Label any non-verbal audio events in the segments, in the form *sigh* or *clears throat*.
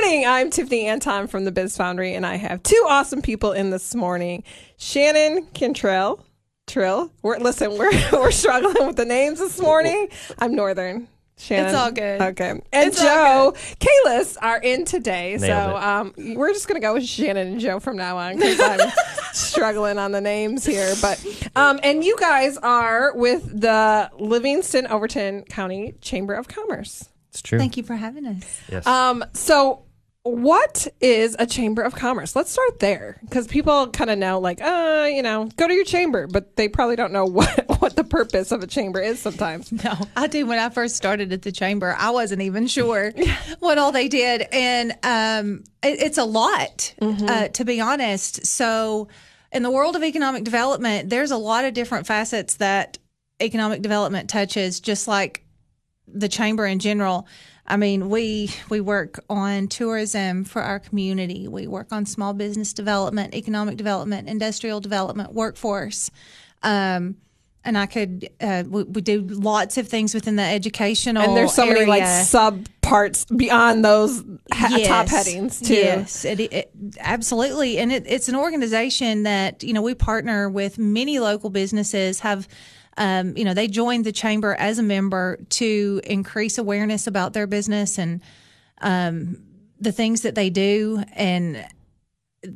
morning. I'm Tiffany Anton from the Biz Foundry, and I have two awesome people in this morning. Shannon Cantrell. Trill. We're listen, we're *laughs* we're struggling with the names this morning. I'm Northern. Shannon. It's all good. Okay. And It's Joe, Kalis are in today. so Nailed it. um, we're just going to go with Shannon and Joe from now on because I'm *laughs* struggling on the names here. But um, And you guys are with the Livingston Overton County Chamber of Commerce. It's true. Thank you for having us. Yes. Um, so what is a chamber of commerce? Let's start there because people kind of know, like, uh, you know, go to your chamber, but they probably don't know *laughs* what what the purpose of a chamber is sometimes. No, I did when I first started at the chamber. I wasn't even sure *laughs* what all they did, and um, it, it's a lot, uh, to be honest. So, in the world of economic development, there's a lot of different facets that economic development touches, just like the chamber in general. I mean, we we work on tourism for our community. We work on small business development, economic development, industrial development, workforce. Um, and I could uh, we, we do lots of things within the educational And there's so many like sub parts beyond those ha- Yes. top headings too. Yes, it, it, absolutely, and it, it's an organization that you know we partner with many local businesses. Have um, you know they joined the chamber as a member to increase awareness about their business and um, the things that they do, and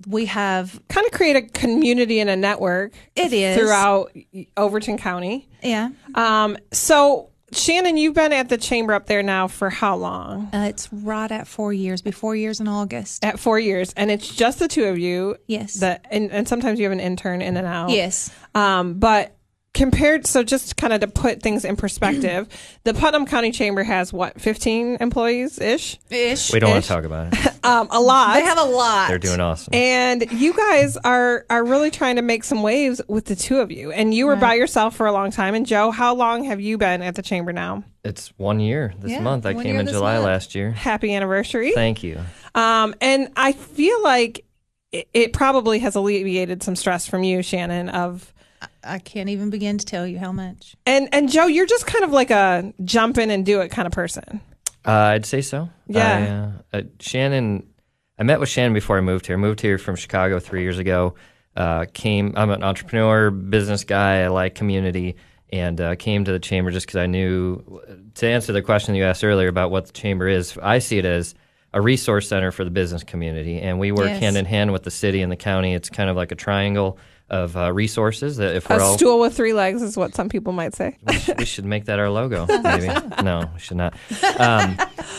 we have Kind of create a community and a network. It is. throughout Overton County. yeah, Um, so Shannon, you've been at the chamber up there now for how long? uh, it's right at four years. Be four years in August. At four years, and it's just the two of you. Yes. That and, and sometimes you have an intern in and out. Yes. Um, but compared, so just kind of to put things in perspective, *clears throat* the Putnam County Chamber has what, 15 employees ish? Ish. we don't want to talk about it. *laughs* Um, a lot. They have a lot. They're doing awesome. and you guys are are really trying to make some waves with the two of you. And you were by yourself for a long time. And Joe, how long have you been at the chamber now? It's one year this Yeah, month. I came in July month. last year. Happy anniversary. Thank you. Um, and I feel like it, it probably has alleviated some stress from you, Shannon. Of I can't even begin to tell you how much. and and Joe, you're just kind of like a jump in and do it kind of person. Uh, I'd say so. Yeah. I, uh, uh, Shannon, I met with Shannon before I moved here. I moved here from Chicago three years ago. Uh, came. I'm an entrepreneur, business guy. I like community, and uh, came to the chamber just because I knew. To answer the question you asked earlier about what the chamber is, I see it as a resource center for the business community, and we work Yes. hand in hand with the city and the county. It's kind of like a triangle of uh, resources that if we're A all stool with three legs is what some people might say. we should, we should make that our logo, *laughs* maybe. no, we should not. Um,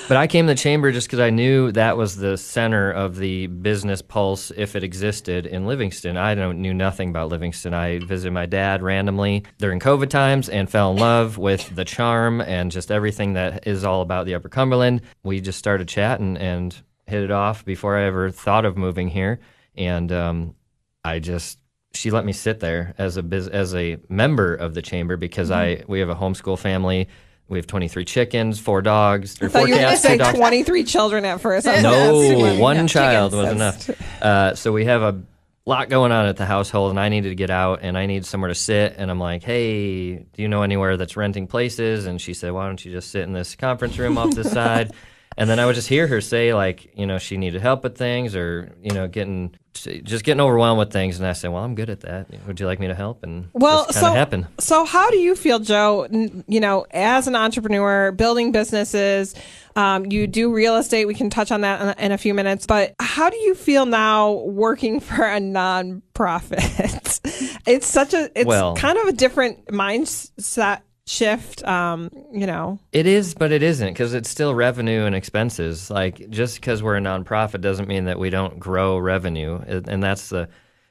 but I came to the chamber just because I knew that was the center of the business pulse, if it existed, in Livingston. I don't, knew nothing about Livingston. I visited my dad randomly during COVID times and fell in love with the charm and just everything that is all about the Upper Cumberland. We just started chatting and hit it off before I ever thought of moving here. And um, I just she let me sit there as a biz, as a member of the chamber because I we have a homeschool family. We have 23 chickens, four dogs, I thought four you were going to say 23 children at first. I was like, that's too No, one Yeah. child was enough. *laughs* Uh, so we have a lot going on at the household, and I needed to get out, and I need somewhere to sit. And I'm like, "Hey, do you know anywhere that's renting places?" And she said, "Why don't you just sit in this conference room off this side?" *laughs* And then I would just hear her say, like, you know, she needed help with things, or you know, getting just getting overwhelmed with things. And I said, "Well, I'm good at that. Would you like me to help?" And Well, just kind of so happened. so how do you feel, Joe? You know, as an entrepreneur, building businesses, um, you do real estate. We can touch on that in, in a few minutes. But how do you feel now working *laughs* for a nonprofit? *laughs* it's such a it's Well- kind of a different mindset shift. Um, you know, It is, but it isn't because it's still revenue and expenses. Like just because we're a nonprofit doesn't mean that we don't grow revenue, and that's the,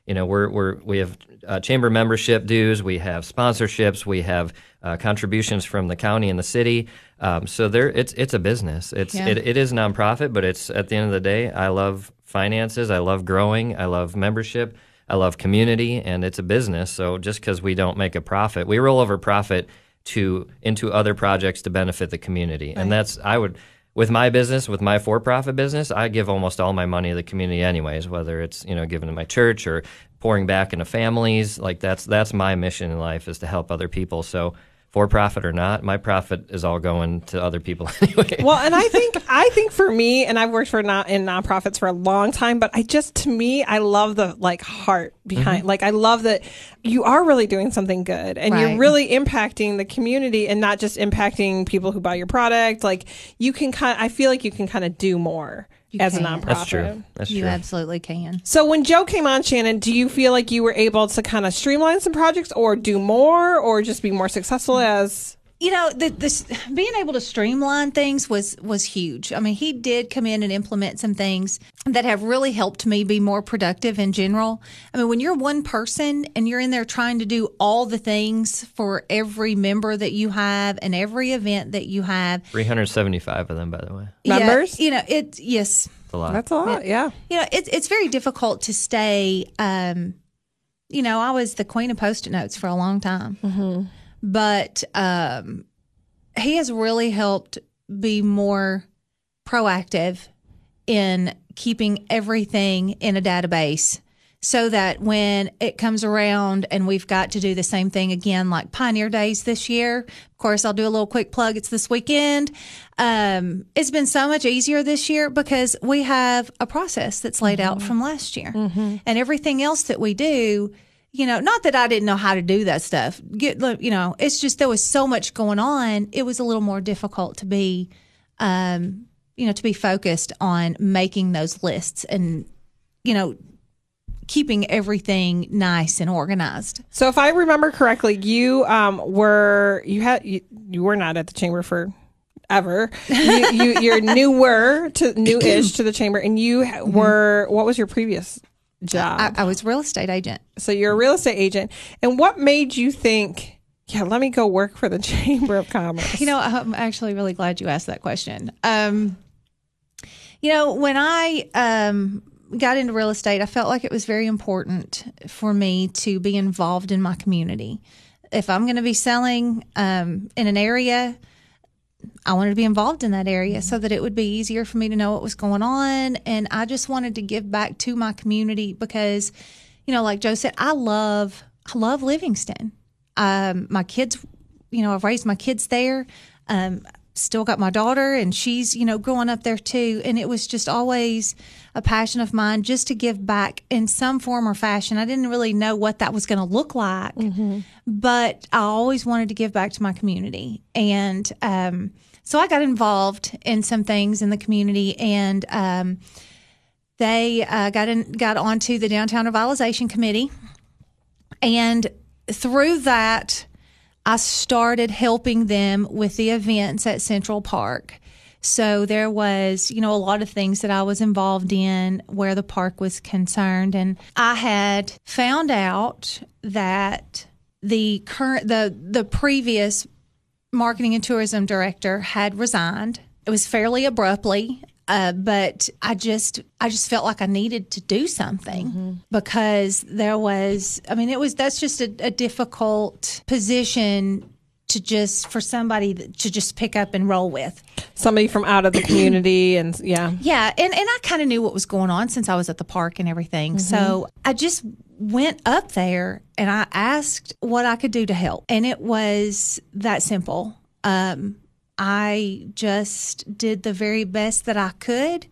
you know, we're we're we have uh, chamber membership dues, we have sponsorships, we have uh, contributions from the county and the city. Um, so there, it's it's a business. It's Yeah. it, it is nonprofit, but it's at the end of the day, I love finances, I love growing, I love membership. I love community, and it's a business. So just because we don't make a profit, we roll over profit to into other projects to benefit the community. And that's I would with my business, with my for-profit business, I give almost all my money to the community anyways, whether it's, you know, given to my church or pouring back into families. Like that's that's my mission in life is to help other people. So for profit or not, my profit is all going to other people *laughs* anyway. Well, and I think I think for me, and I've worked for not in nonprofits for a long time, but I just to me, I love the like heart behind. Mm-hmm. Like I love that you are really doing something good, and you're really impacting the community, and not just impacting people who buy your product. Like you can kind, I feel like you can kind of do more You as a can. nonprofit. That's true. That's You true. absolutely can. So when Joe came on, Shannon, do you feel like you were able to kind of streamline some projects, or do more, or just be more successful as? You know the, this being able to streamline things was was huge i mean he did come in and implement some things that have really helped me be more productive in general i mean when you're one person and you're in there trying to do all the things for every member that you have and every event that you have 375 of them, by the way. yeah, Members? you know it yes It's a lot. That's a lot, yeah. you know it's it's very difficult to stay um you know i was the queen of post-it notes for a long time but um he has really helped be more proactive in keeping everything in a database so that when it comes around and we've got to do the same thing again like pioneer days this year of course i'll do a little quick plug. It's this weekend. Um, it's been so much easier this year because we have a process that's laid out from last year and everything else that we do you know not that i didn't know how to do that stuff get you know it's just there was so much going on it was a little more difficult to be um, you know to be focused on making those lists and you know keeping everything nice and organized. So if I remember correctly, you um were you had you, you were not at the chamber for ever. You, you you're *laughs* newer to new-ish to the chamber, and you ha- were what was your previous job? I, I was a real estate agent. so you're a real estate agent, and what made you think? Yeah, let me go work for the *laughs* Chamber of Commerce. You know, I'm actually really glad you asked that question. Um, you know, when I um, got into real estate, I felt like it was very important for me to be involved in my community. If I'm going to be selling um, in an area, I wanted to be involved in that area so that it would be easier for me to know what was going on. And I just wanted to give back to my community because, you know, like Joe said, I love, I love Livingston. Um, my kids, you know, I've raised my kids there. Um, still got my daughter and she's, you know, growing up there too. And it was just always a passion of mine just to give back in some form or fashion. I didn't really know what that was going to look like, but I always wanted to give back to my community. And, um, so I got involved in some things in the community and, um, they uh, got in, got onto the downtown revitalization committee, and through that, I started helping them with the events at Central Park. So there was, you know, a lot of things that I was involved in where the park was concerned, and I had found out that the current the the previous marketing and tourism director had resigned. It was fairly abruptly, uh, but I just I just felt like I needed to do something because there was I mean it was that's just a, a difficult position to just for somebody to just pick up and roll with. Somebody from out of the *clears throat* community, and yeah, Yeah, and, and I kind of knew what was going on since I was at the park and everything. So I just went up there and I asked what I could do to help. And it was that simple. Um, I just did the very best that I could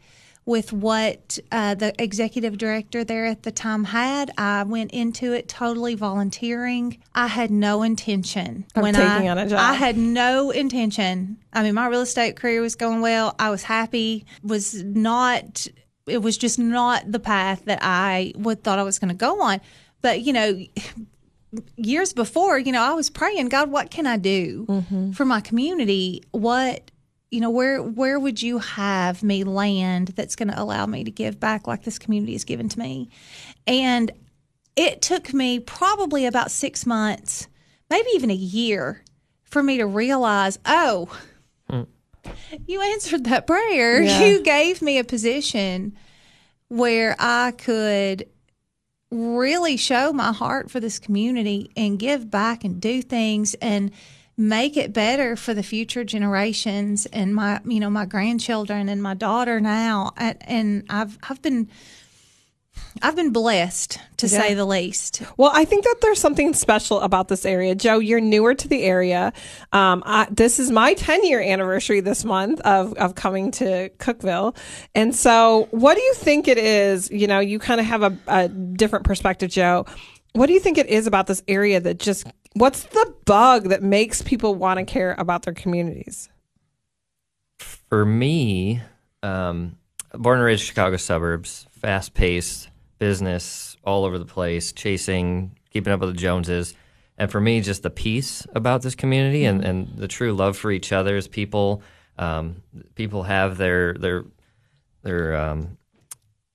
with what uh, the executive director there at the time had. I went into it totally volunteering. I had no intention Of when taking I, on a job. I had no intention. I mean, my real estate career was going well. I was happy. Was not. It was just not the path that I would thought I was going to go on. But you know, years before, you know, I was praying, God, what can I do mm-hmm. for my community? What you know, where where would you have me land that's going to allow me to give back like this community has given to me? And it took me probably about six months, maybe even a year, for me to realize, oh, hmm. you answered that prayer. *laughs* Yeah. You gave me a position where I could really show my heart for this community and give back and do things and make it better for the future generations and my you know my grandchildren and my daughter now. And, I've I've been I've been blessed to say the least. Well, I think that there's something special about this area. Joe, you're newer to the area. Um, I, this is my 10 year anniversary this month of, of coming to Cookeville. And so, what do you think it is? You know, you kind of have a, a different perspective, Joe. What do you think it is about this area that just, what's the bug that makes people want to care about their communities? For me, um, born and raised Chicago suburbs, fast paced business all over the place, chasing, keeping up with the Joneses. And for me, just the peace about this community and, and the true love for each other as people. Um, people have their their their um,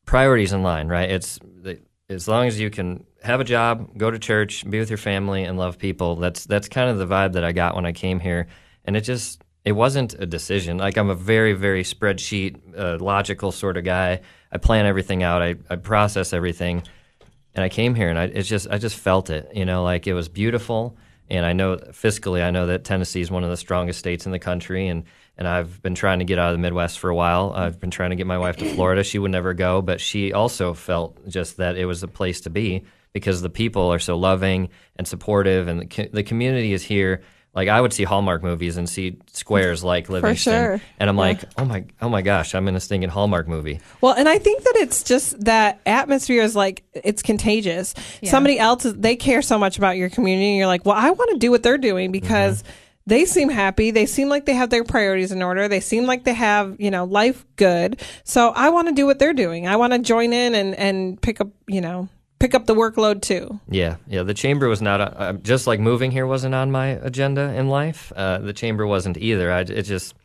priorities in line, right? It's the, as long as you can have a job, go to church, be with your family, and love people. That's that's kind of the vibe that I got when I came here, and it just it wasn't a decision. Like I'm a very very spreadsheet, uh, logical sort of guy. I plan everything out. I, I process everything, and I came here and I it's just I just felt it. You know, like it was beautiful. And I know fiscally, I know that Tennessee is one of the strongest states in the country, and and I've been trying to get out of the Midwest for a while. I've been trying to get my wife to Florida. She would never go, but she also felt just that it was a place to be because the people are so loving and supportive, and the, co- the community is here. Like I would see Hallmark movies and see squares like Livingston, sure. and I'm like, oh my, oh my gosh, I'm in a stinking Hallmark movie. Well, and I think that it's just that atmosphere is like it's contagious. Somebody else they care so much about your community, and you're like, well, I want to do what they're doing mm-hmm. because they seem happy. They seem like they have their priorities in order. They seem like they have you know life good. So I want to do what they're doing. I want to join in and and pick up you know pick up the workload too. Yeah, yeah. The chamber was not uh, just like moving here wasn't on my agenda in life. Uh, the chamber wasn't either. I it just,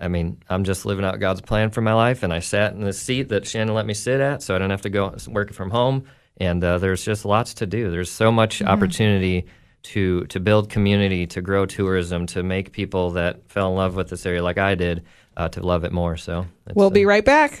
I mean, I'm just living out God's plan for my life, and I sat in the seat that Shannon let me sit at, so I don't have to go work from home. And uh, there's just lots to do. There's so much opportunity to to build community, to grow tourism, to make people that fell in love with this area like I did uh, to love it more. So We'll uh, be right back.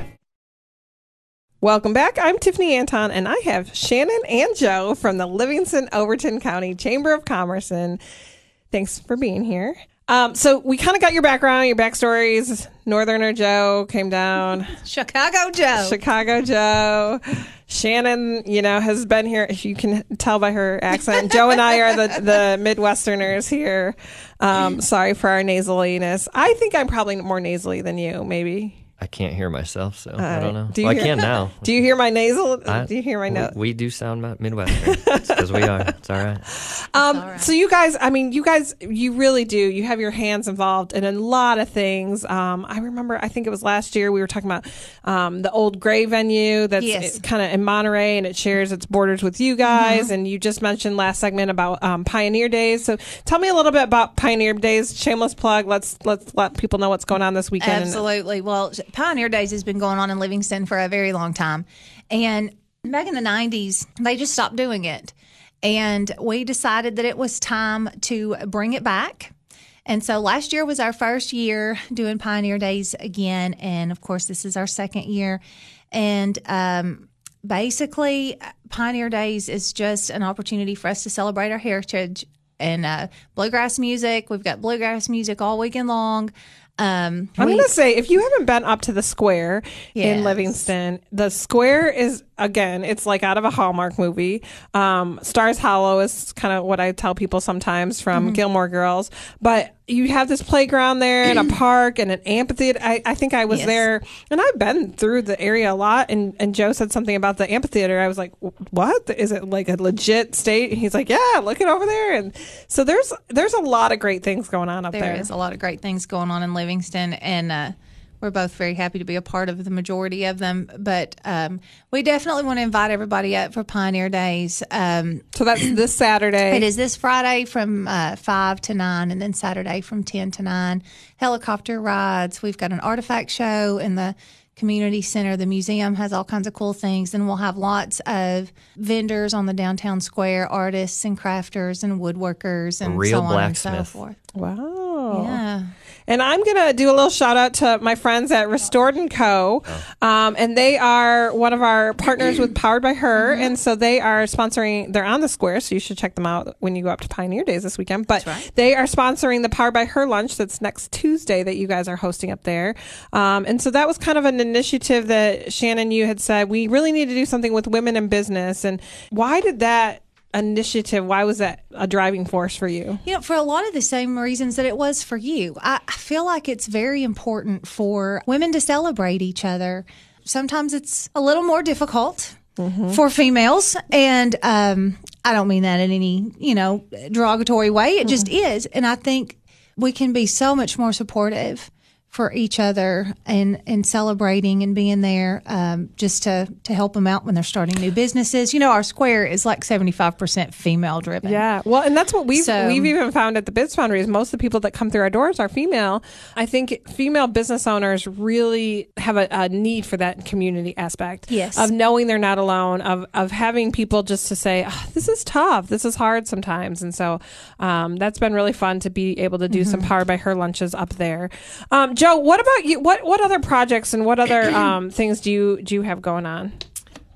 Welcome back. I'm Tiffany Anton, and I have Shannon and Joe from the Livingston Overton County Chamber of Commerce. And thanks for being here. Um, so we kind of got your background, your backstories. Northerner Joe came down. *laughs* Chicago Joe. Chicago Joe. Shannon, you know, has been here. If you can tell by her accent, Joe and I are the, the Midwesterners here. Um, sorry for our nasaliness. I think I'm probably more nasally than you, maybe. I can't hear myself, so I don't know. do you Well, hear- I can *laughs* now. Do you hear my nasal? I- do you hear my we- note? We do sound mi- Midwestern because we are. It's all right. *laughs* Um, So you guys, I mean, you guys, you really do. You have your hands involved in a lot of things. Um, I remember, I think it was last year we were talking about um, the old Gray venue that's Yes. kind of in Monterey and it shares its borders with you guys. And you just mentioned last segment about um, Pioneer Days. So tell me a little bit about Pioneer Days. Shameless plug. Let's let's let people know what's going on this weekend. Absolutely. Well, Pioneer Days has been going on in Livingston for a very long time. And back in the 90s, they just stopped doing it. And we decided that it was time to bring it back. And so last year was our first year doing Pioneer Days again. And of course, this is our second year. And um, basically, Pioneer Days is just an opportunity for us to celebrate our heritage and uh, bluegrass music. We've got bluegrass music all weekend long. Um, I'm we- to say, if you haven't been up to the square in Livingston, the square is, again, it's like out of a Hallmark movie. Um, Stars Hollow is kind of what I tell people sometimes from Mm-hmm. Gilmore Girls. But you have this playground there and a *clears throat* park and an amphitheater. I, I think I was Yes. there and I've been through the area a lot. And, and Joe said something about the amphitheater. I was like, what? Is it like a legit state? And he's like, yeah, look it over there. And so there's, there's a lot of great things going on up There there. is a lot of great things going on in Livingston, and uh, we're both very happy to be a part of the majority of them. But um, we definitely want to invite everybody up for Pioneer Days. Um, *clears throat* So that's this Saturday. it is this Friday from uh, 5 to 9, and then Saturday from 10 to 9. Helicopter rides. We've got an artifact show in the community center. The museum has all kinds of cool things. and we'll have lots of vendors on the downtown square, artists and crafters and woodworkers and real so on and so blacksmith. forth. Wow. Yeah. And I'm going to do a little shout out to my friends at Restored and Co. Um, and they are one of our partners with Powered by Her. And so they are sponsoring, they're on the square. So you should check them out when you go up to Pioneer Days this weekend. But they are sponsoring the Powered by Her lunch that's next Tuesday that you guys are hosting up there. Um, and so that was kind of an initiative that Shannon, you had said, we really need to do something with women in business. And why did that initiative, why was that a driving force for you? You know, for a lot of the same reasons that it was for you, I I feel like it's very important for women to celebrate each other. Sometimes it's a little more difficult for females, and um, I don't mean that in any you know derogatory way. It just is, and I think we can be so much more supportive for each other and and celebrating and being there um, just to to help them out when they're starting new businesses. You know, our square is like seventy five percent female driven. Yeah, well, and that's what we've So- we've even found at the Biz Foundry is most of the people that come through our doors are female. I think female business owners really have a, a need for that community aspect. Yes. of knowing they're not alone, of of having people just to say, "Ah, "This is tough, this is hard sometimes," and so um, that's been really fun to be able to do Mm-hmm. some Powered by Her lunches up there. Um, Joe, what about you? What what other projects and what other *clears throat* um, things do you do you have going on?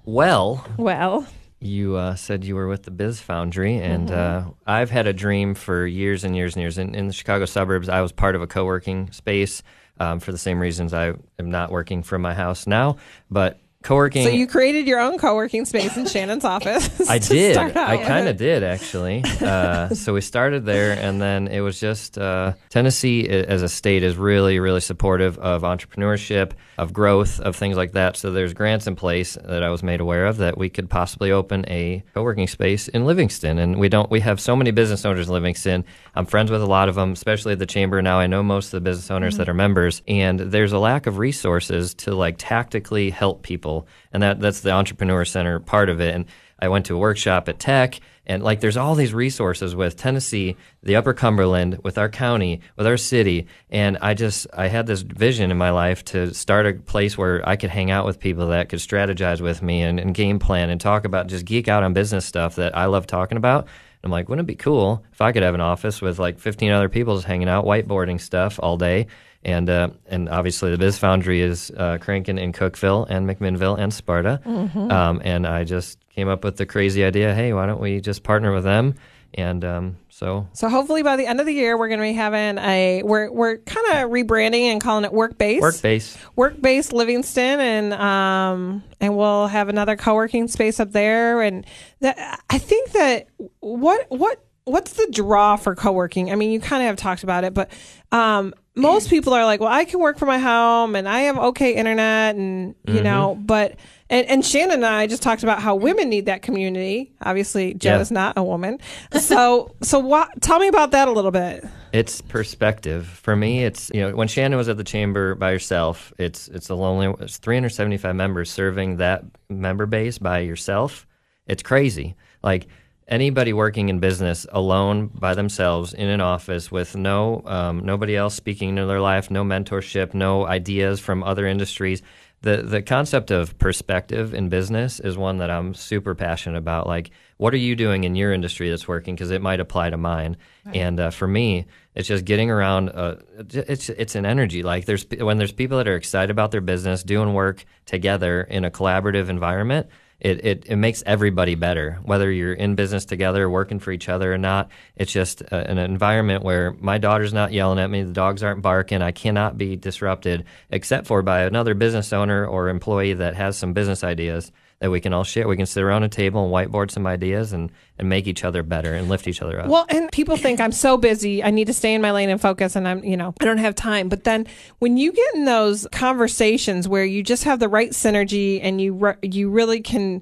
Well, Well, you uh, said you were with the Biz Foundry, and uh, I've had a dream for years and years and years. In, in the Chicago suburbs, I was part of a co working space um, for the same reasons I am not working from my house now. But co working. so you created your own co-working space in Shannon's office. *laughs* I did. I kind of did actually. *laughs* Uh, so we started there, and then it was just uh, Tennessee as a state is really, really supportive of entrepreneurship, of growth, of things like that. So there's grants in place that I was made aware of that we could possibly open a co-working space in Livingston, and we don't. We have so many business owners in Livingston. I'm friends with a lot of them, especially at the chamber now. I know most of the business owners that are members, and there's a lack of resources to like tactically help people, and that that's the entrepreneur center part of it. And I went to a workshop at Tech, and like there's all these resources with Tennessee, the Upper Cumberland, with our county, with our city, and I just I had this vision in my life to start a place where I could hang out with people that could strategize with me and, and game plan and talk about just geek out on business stuff that I love talking about. I'm like, wouldn't it be cool if I could have an office with like 15 other people just hanging out, whiteboarding stuff all day? And uh, and obviously the Biz Foundry is uh, cranking in Cookeville and McMinnville and Sparta. Um, and I just came up with the crazy idea, hey, why don't we just partner with them? And um, so So hopefully by the end of the year, we're going to be having a we're we're kind of rebranding and calling it Work Base. work base. Work Base Livingston, and um and we'll have another co-working space up there. And that I think that what what what's the draw for co-working? I mean, you kind of have talked about it, but um most people are like, well, I can work from my home and I have okay internet, and you mm-hmm. know, but. And, and Shannon and I just talked about how women need that community. Obviously, Joe Yeah. is not a woman, so *laughs* so what? Tell me about that a little bit. It's perspective for me. It's you know when Shannon was at the chamber by herself, it's it's a lonely. It's 375 members serving that member base by yourself. It's crazy. Like anybody working in business alone by themselves in an office with no um, nobody else speaking into their life, no mentorship, no ideas from other industries. The the concept of perspective in business is one that I'm super passionate about. Like, what are you doing in your industry that's working? Because it might apply to mine. And uh, for me, it's just getting around. Uh, it's it's an energy. Like there's when there's people that are excited about their business, doing work together in a collaborative environment. It, it, it makes everybody better, whether you're in business together, working for each other or not. It's just a, an environment where my daughter's not yelling at me, the dogs aren't barking, I cannot be disrupted, except for by another business owner or employee that has some business ideas that we can all share. We can sit around a table and whiteboard some ideas and, and make each other better and lift each other up. Well, and people think I'm so busy. I need to stay in my lane and focus, and I'm, you know, I don't have time. But then when you get in those conversations where you just have the right synergy and you re- you really can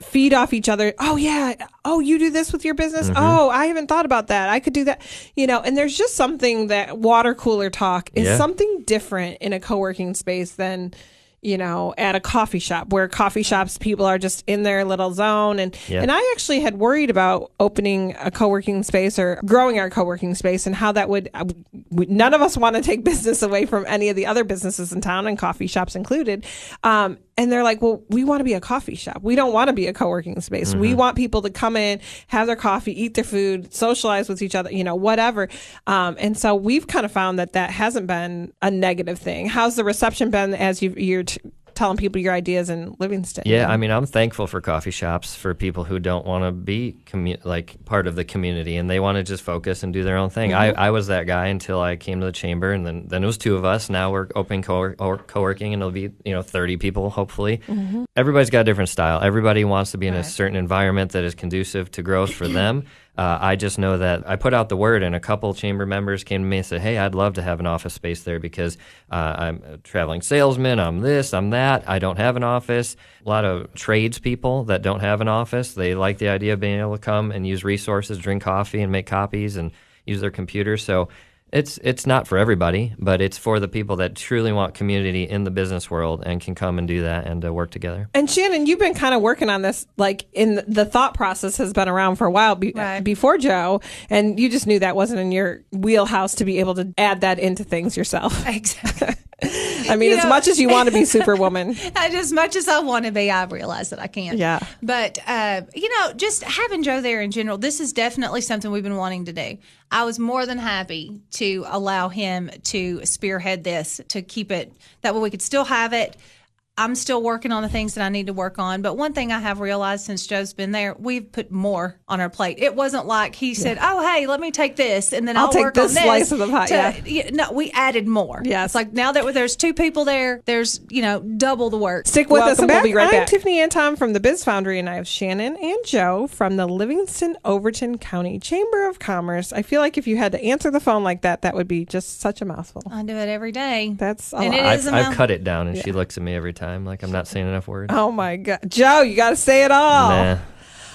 feed off each other. Oh yeah. Oh, you do this with your business. Mm-hmm. Oh, I haven't thought about that. I could do that. You know, and there's just something that water cooler talk is Yeah. something different in a co-working space than you know, at a coffee shop where coffee shops people are just in their little zone and and I actually had worried about opening a co-working space or growing our co-working space and how that would uh, we, none of us want to take *laughs* business away from any of the other businesses in town and coffee shops included. Um, and they're like, "Well, we want to be a coffee shop. We don't want to be a co-working space. We want people to come in, have their coffee, eat their food, socialize with each other, you know, whatever." Um, and so we've kind of found that that hasn't been a negative thing. How's the reception been as you, you're t- telling people your ideas in Livingston? Yeah, I mean, I'm thankful for coffee shops for people who don't want to be commu- like part of the community and they want to just focus and do their own thing. I, mm-hmm. I was that guy until I came to the chamber, and then then it was two of us. Now we're open co or co-working, and it'll be you know 30 people hopefully. Mm-hmm. Everybody's got a different style. Everybody wants to be in a certain environment that is conducive to growth for *clears throat* them. Uh, I just know that I put out the word, and a couple chamber members came to me and said, "Hey, I'd love to have an office space there because uh, I'm a traveling salesman. I'm this, I'm that. I don't have an office. A lot of tradespeople that don't have an office, they like the idea of being able to come and use resources, drink coffee, and make copies, and use their computers. So." It's it's not for everybody, but it's for the people that truly want community in the business world and can come and do that and uh, work together. And Shannon, you've been kind of working on this, like in the thought process has been around for a while be- Right. before Joe, and you just knew that wasn't in your wheelhouse to be able to add that into things yourself. Exactly. *laughs* I mean, You as know- much as you want to be *laughs* Superwoman, as much as I want to be, I realize that I can't. Yeah. But, uh, you know, just having Joe there in general, this is definitely something we've been wanting to do. I was more than happy to allow him to spearhead this, to keep it that way we could still have it. I'm still working on the things that I need to work on. But one thing I have realized since Joe's been there, we've put more on our plate. It wasn't like he said, "Oh, hey, let me take this," and then I'll I'll, take work this on this. slice of the pie, to- yeah. No, we added more. Yes. It's like now that there's two people there, there's you know double the work. stick with us Welcome and we'll back. be right I'm back. I'm Tiffany Anton from the Biz Foundry, and I have Shannon and Joe from the Livingston Overton County Chamber of Commerce. I feel like if you had to answer the phone like that, that would be just such a mouthful. I do it every day. That's a And lot. it is I've, a I've cut it down, and she looks at me every time like I'm not saying enough words. Oh my God. Joe, you got to say it all. Nah.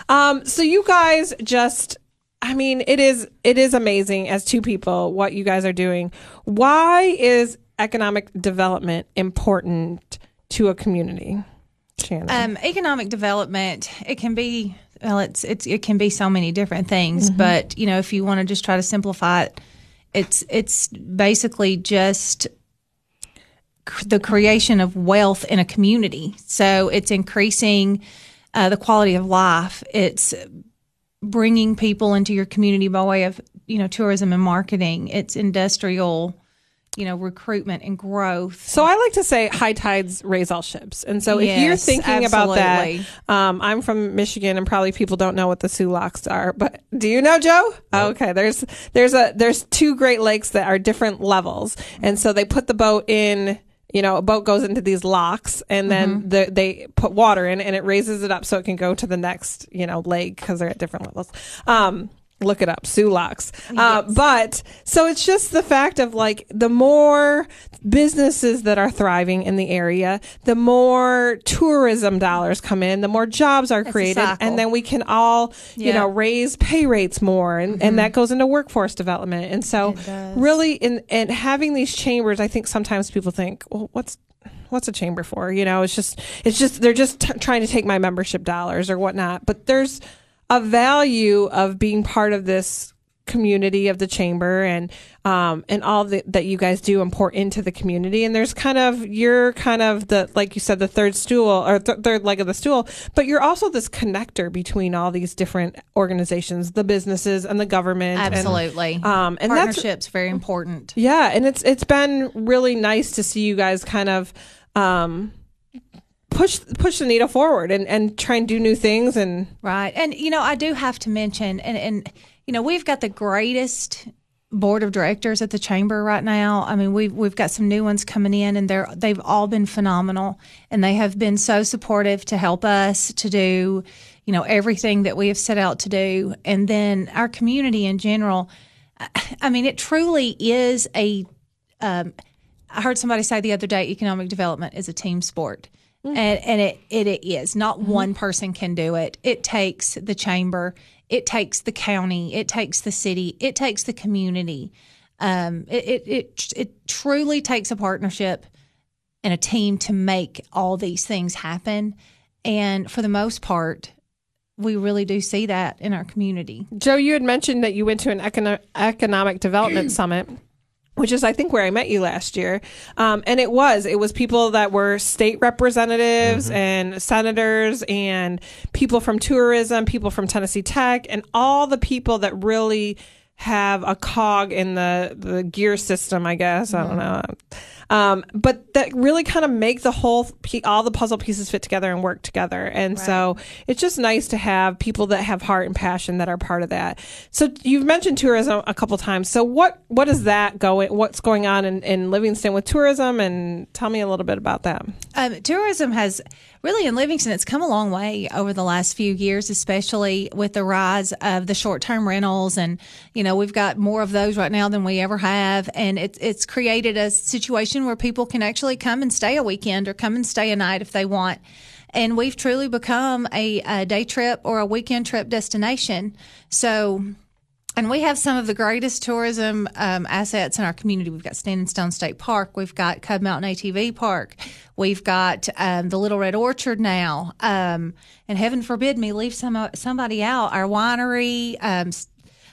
Um, so you guys just I mean, it is it is amazing as two people what you guys are doing. Why is economic development important to a community? Shannon. Um, economic development, it can be well, it's it's it can be so many different things, but you know, if you want to just try to simplify it, it's it's basically just cr- the creation of wealth in a community. So it's increasing uh, the quality of life. It's bringing people into your community by way of you know tourism and marketing. It's industrial, you know, recruitment and growth. So I like to say high tides raise all ships. And so if you're Yes, thinking about that, um, I'm from Michigan and probably people don't know what the Soo Locks are, but do you know Joe? Okay. There's, there's a, there's two Great Lakes that are different levels. And so they put the boat in, you know, a boat goes into these locks and then Mm-hmm. the, they put water in and it raises it up so it can go to the next, you know, lake because they're at different levels. Um, look it up, Soo Locks. Uh, but so it's just the fact of like the more businesses that are thriving in the area, the more tourism dollars come in, the more jobs are created, and then we can all, you Yeah. Mm-hmm. know, raise pay rates more, and, and that goes into workforce development. And so, really, in and having these chambers, I think sometimes people think, well, what's what's a chamber for? You know, it's just it's just they're just t- trying to take my membership dollars or whatnot. But there's a value of being part of this community of the chamber and um and all the, that you guys do and pour into the community and there's kind of you're kind of the like you said the third stool or th- third leg of the stool but you're also this connector between all these different organizations the businesses and the government and- Absolutely. um and that's Partnerships very important. yeah, and it's it's been really nice to see you guys kind of um, push push the needle forward and and try and do new things and Right. And, you know, I do have to mention, and, and you know, we've got the greatest board of directors at the chamber right now. I mean, we've we've got some new ones coming in, and they're they've all been phenomenal, and they have been so supportive to help us to do, you know, everything that we have set out to do, and then our community in general. I mean, it truly is a. Um, I heard somebody say the other day, economic development is a team sport. And, and it, it, it is. Not one person can do it. It takes the chamber, it takes the county, it takes the city, it takes the community. Um, it, it, it, it truly takes a partnership and a team to make all these things happen. And for the most part, we really do see that in our community. Joe, you had mentioned that you went to an econo- economic development *clears throat* summit. Which is, I think, where I met you last year, um, and it was it was people that were state representatives and senators and people from tourism, people from Tennessee Tech, and all the people that really have a cog in the the gear system. I guess. I don't know, um, but that really kind of make the whole all the puzzle pieces fit together and work together. And so it's just nice to have people that have heart and passion that are part of that. So you've mentioned tourism a couple times. So what what is that going? What's going on in, in Livingston with tourism? And tell me a little bit about that. Um, tourism has really in Livingston, it's come a long way over the last few years, especially with the rise of the short term rentals. And, you know, we've got more of those right now than we ever have. And it's, it's created a situation where people can actually come and stay a weekend or come and stay a night if they want. And we've truly become a, a day trip or a weekend trip destination. So, and we have some of the greatest tourism um, assets in our community. We've got Standing Stone State Park. We've got Cub Mountain ATV Park. We've got um, the Little Red Orchard now. Um, and heaven forbid me leave some somebody out. Our winery.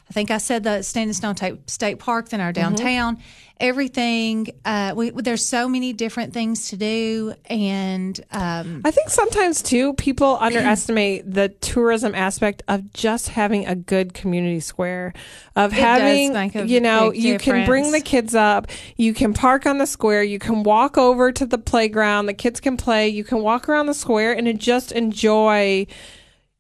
I think I said the Standing Stone Ta- State Park, then our downtown. Everything. Uh, we, there's so many different things to do, and um, I think sometimes too people *clears throat* underestimate the tourism aspect of just having a good community square of having you know you can bring the kids up you can park on the square you can walk over to the playground the kids can play you can walk around the square and just enjoy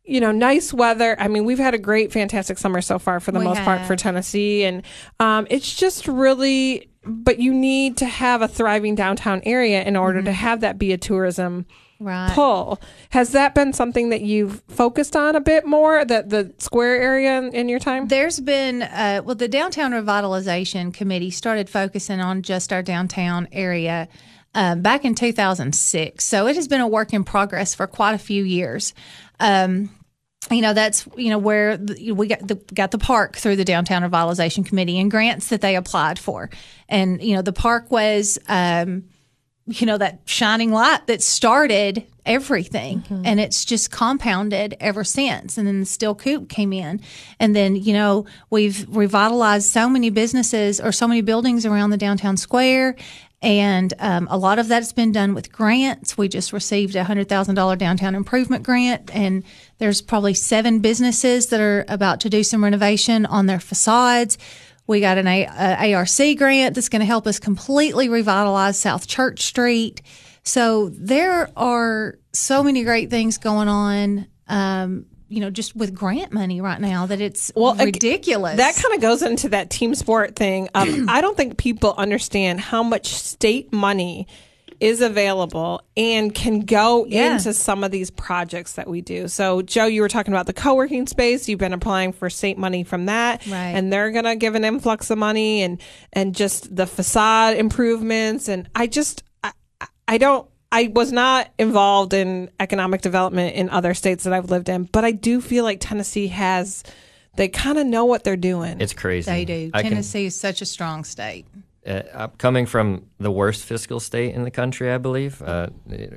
you know, nice weather. I mean, we've had a great, fantastic summer so far for the We most part for Tennessee. And um, it's just really, but you need to have a thriving downtown area in order to have that be a tourism Mm-hmm. right. pull. Has that been something that you've focused on a bit more, that the square area in, in your time? There's been, uh, well, the Downtown Revitalization Committee started focusing on just our downtown area um, back in 2006. So it has been a work in progress for quite a few years. Um, you know that's you know where the, we got the got the park through the downtown revitalization committee and grants that they applied for. And you know the park was um you know that shining light that started everything. And it's just compounded ever since. And then the steel coop came in. And then you know we've revitalized so many businesses or so many buildings around the downtown square and um, a lot of that's been done with grants. We just received a hundred thousand dollar downtown improvement grant, and there's probably seven businesses that are about to do some renovation on their facades. We got an a- a ARC grant that's going to help us completely revitalize South Church Street. So there are so many great things going on. Um, you know, just with grant money right now, that it's well, ridiculous. That kind of goes into that team sport thing. Um, *clears throat* I don't think people understand how much state money is available and can go Yeah. into some of these projects that we do. So, Joe, you were talking about the co-working space. You've been applying for state money from that, Right. and they're going to give an influx of money and and just the facade improvements. And I just I- I don't. I was not involved in economic development in other states that I've lived in, but I do feel like Tennessee has. They kind of know what they're doing. It's crazy. they do. I can- Tennessee is such a strong state. uh, coming from the worst fiscal state in the country, I believe. Uh,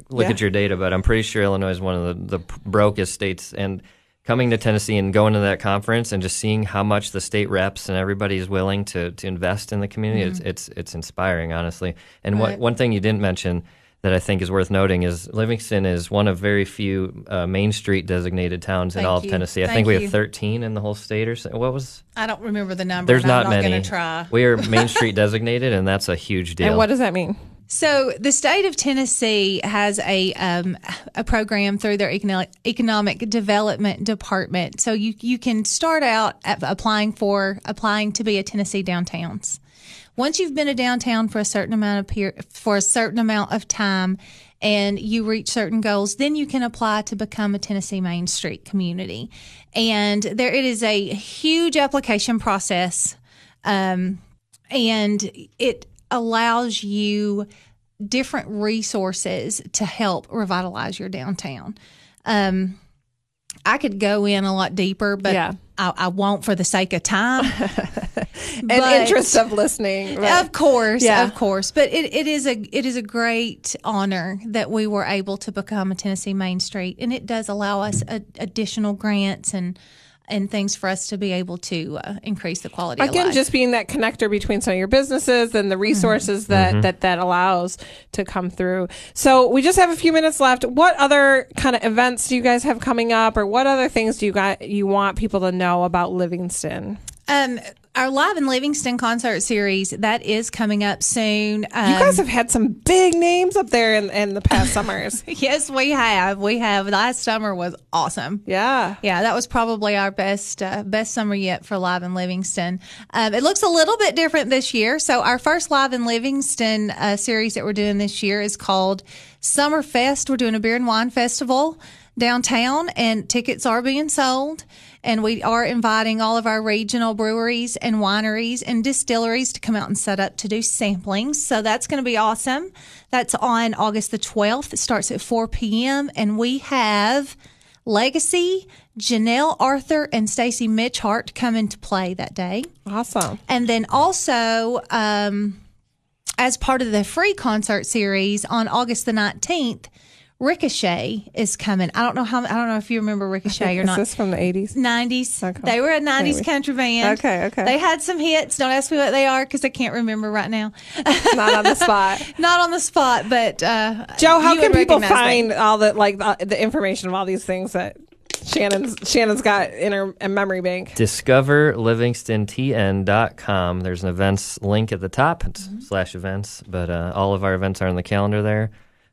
look Yeah. at your data, but I'm pretty sure Illinois is one of the, the brokest states. And coming to Tennessee and going to that conference and just seeing how much the state reps and everybody is willing to, to invest in the community, it's, it's it's inspiring, honestly. And what, Right. one thing you didn't mention that I think is worth noting is Livingston is one of very few uh, Main Street designated towns in Thank all of you. Tennessee. I Thank think we you. have 13 in the whole state or so. What was? I don't remember the number. There's and not, I'm not many. going to try. We are *laughs* Main Street designated, and that's a huge deal. and what does that mean? So the state of Tennessee has a um, a program through their economic economic development department. So you you can start out applying for applying to be a Tennessee downtowns. Once you've been a downtown for a certain amount of for a certain amount of time and you reach certain goals, then you can apply to become a Tennessee Main Street community. And there it is a huge application process. Um, and it allows you different resources to help revitalize your downtown. Um, I could go in a lot deeper, but Yeah. I, I won't for the sake of time. *laughs* and But- interest of listening. right? Of course, Yeah. of course. But it, it is a it is a great honor that we were able to become a Tennessee Main Street, and it does allow us a, additional grants and and things for us to be able to uh, increase the quality of Again, just being that connector between some of your businesses and the resources that, that that allows to come through. So we just have a few minutes left. What other kind of events do you guys have coming up, or what other things do you got you want people to know about Livingston? um, our live in Livingston concert series that is coming up soon. Um, You guys have had some big names up there in, in the past summers. *laughs* yes, we have. We have. Last summer was awesome. Yeah. Yeah, that was probably our best uh, best summer yet for Live in Livingston. Um, it looks a little bit different this year. So our first Live in Livingston uh, series that we're doing this year is called Summer Fest. We're doing a beer and wine festival downtown, and tickets are being sold. And we are inviting all of our regional breweries and wineries and distilleries to come out and set up to do samplings. So that's going to be awesome. That's on August the 12th. It starts at 4 p.m. And we have Legacy, Janelle Arthur, and Stacy Mitchhart come into play that day. Awesome. And then also, um, as part of the free concert series on August the 19th, Ricochet is coming. I don't know how, I don't know if you remember Ricochet or *laughs* Is not. this from the 80s? 90s. Okay. They were a 90s Maybe. country band. Okay, okay. They had some hits. Don't ask me what they are because I can't remember right now. Not on the spot. *laughs* Not on the spot, but uh, Joe, how you can people find them. all the like the, the information of all these things that Shannon's Shannon's got in her a memory bank? discoverlivingstontn.com. There's an events link at the top it's slash events, but uh, all of our events are on the calendar there.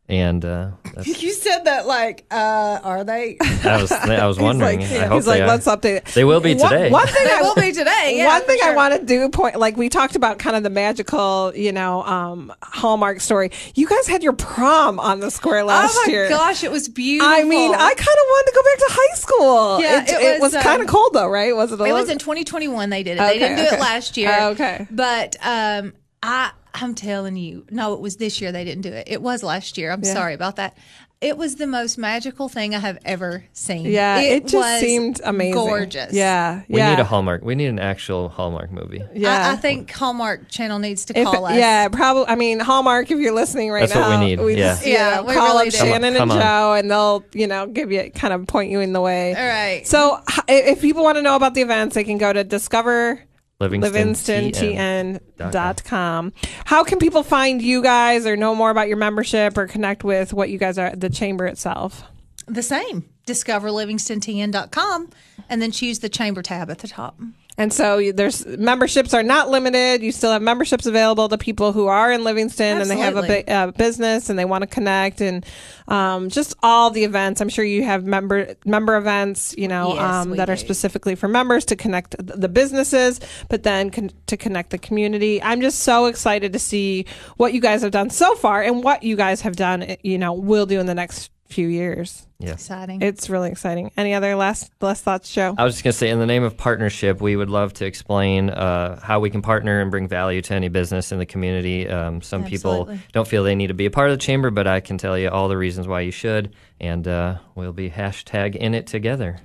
And uh, that's, *laughs* You said that like, uh, are they? I was *laughs* I was wondering. He's I like, hope he's like they are. let's update it. They will be One- today. One, thing They I *laughs* will be today. Yeah, one thing for I want to do point like we talked about kind of the magical, you know, um, Hallmark story. You guys had your prom on the square last oh my year. gosh, it was beautiful. I mean, I kind of wanted to go back to high school. Yeah, it, it it was, was, kind of um, cold though, right? Was it? A It little- was in 2021 they did it. Okay, they didn't do it last year. Oh, okay. But um, I I'm telling you, no, it was this year they didn't do it. It was last year. I'm sorry about that. It was the most magical thing I have ever seen. Yeah, it, just was seemed amazing. gorgeous. Yeah, we yeah. need a Hallmark. We need an actual Hallmark movie. Yeah, I, I think Hallmark Channel needs to If- call us. Yeah, probably. I mean, Hallmark, if you're listening right That's what now, we need, yeah. just, Yeah, know, we call really up do. Shannon Come and on. Joe, and they'll, you know, give you kind of point you in the way. All right. So, h- if people want to know about the events, they can go to discover Livingston, livingston.tn.com. How can people find you guys or know more about your membership or connect with what you guys are, the chamber itself? the same. Discover DiscoverLivingstonTN.com and then choose the chamber tab at the top. And so there's memberships are not limited. You still have memberships available to people who are in Livingston and they have a Absolutely. big uh, business and they want to connect and um, just all the events. I'm sure you have member member events, you know, Yes, um, that are specifically for members to connect the businesses, but then con- to connect the community. I'm just so excited to see what you guys have done so far and what you guys have done. You know, will do in the next few years. Yeah. Exciting. It's really exciting. Any other last last thoughts, Joe? I was just going to say, in the name of partnership, we would love to explain uh, how we can partner and bring value to any business in the community. Um, some Absolutely. people don't feel they need to be a part of the chamber, but I can tell you all the reasons why you should, and uh, we'll be hashtag in it together.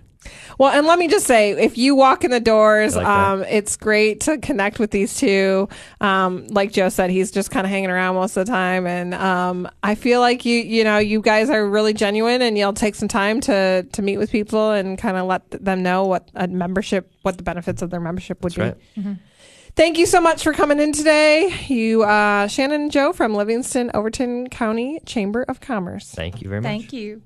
Well, and let me just say, if you walk in the doors, like um, it's great to connect with these two. Um, like Joe said, he's just kind of hanging around most of the time, and um, I feel like you, you know, you guys are really genuine, and you'll take some time to to meet with people and kind of let them know what a membership, what the benefits of their membership would That's be. right. Thank you so much for coming in today, you, uh, Shannon and Joe from Livingston Overton County Chamber of Commerce. Thank you very much. Thank you.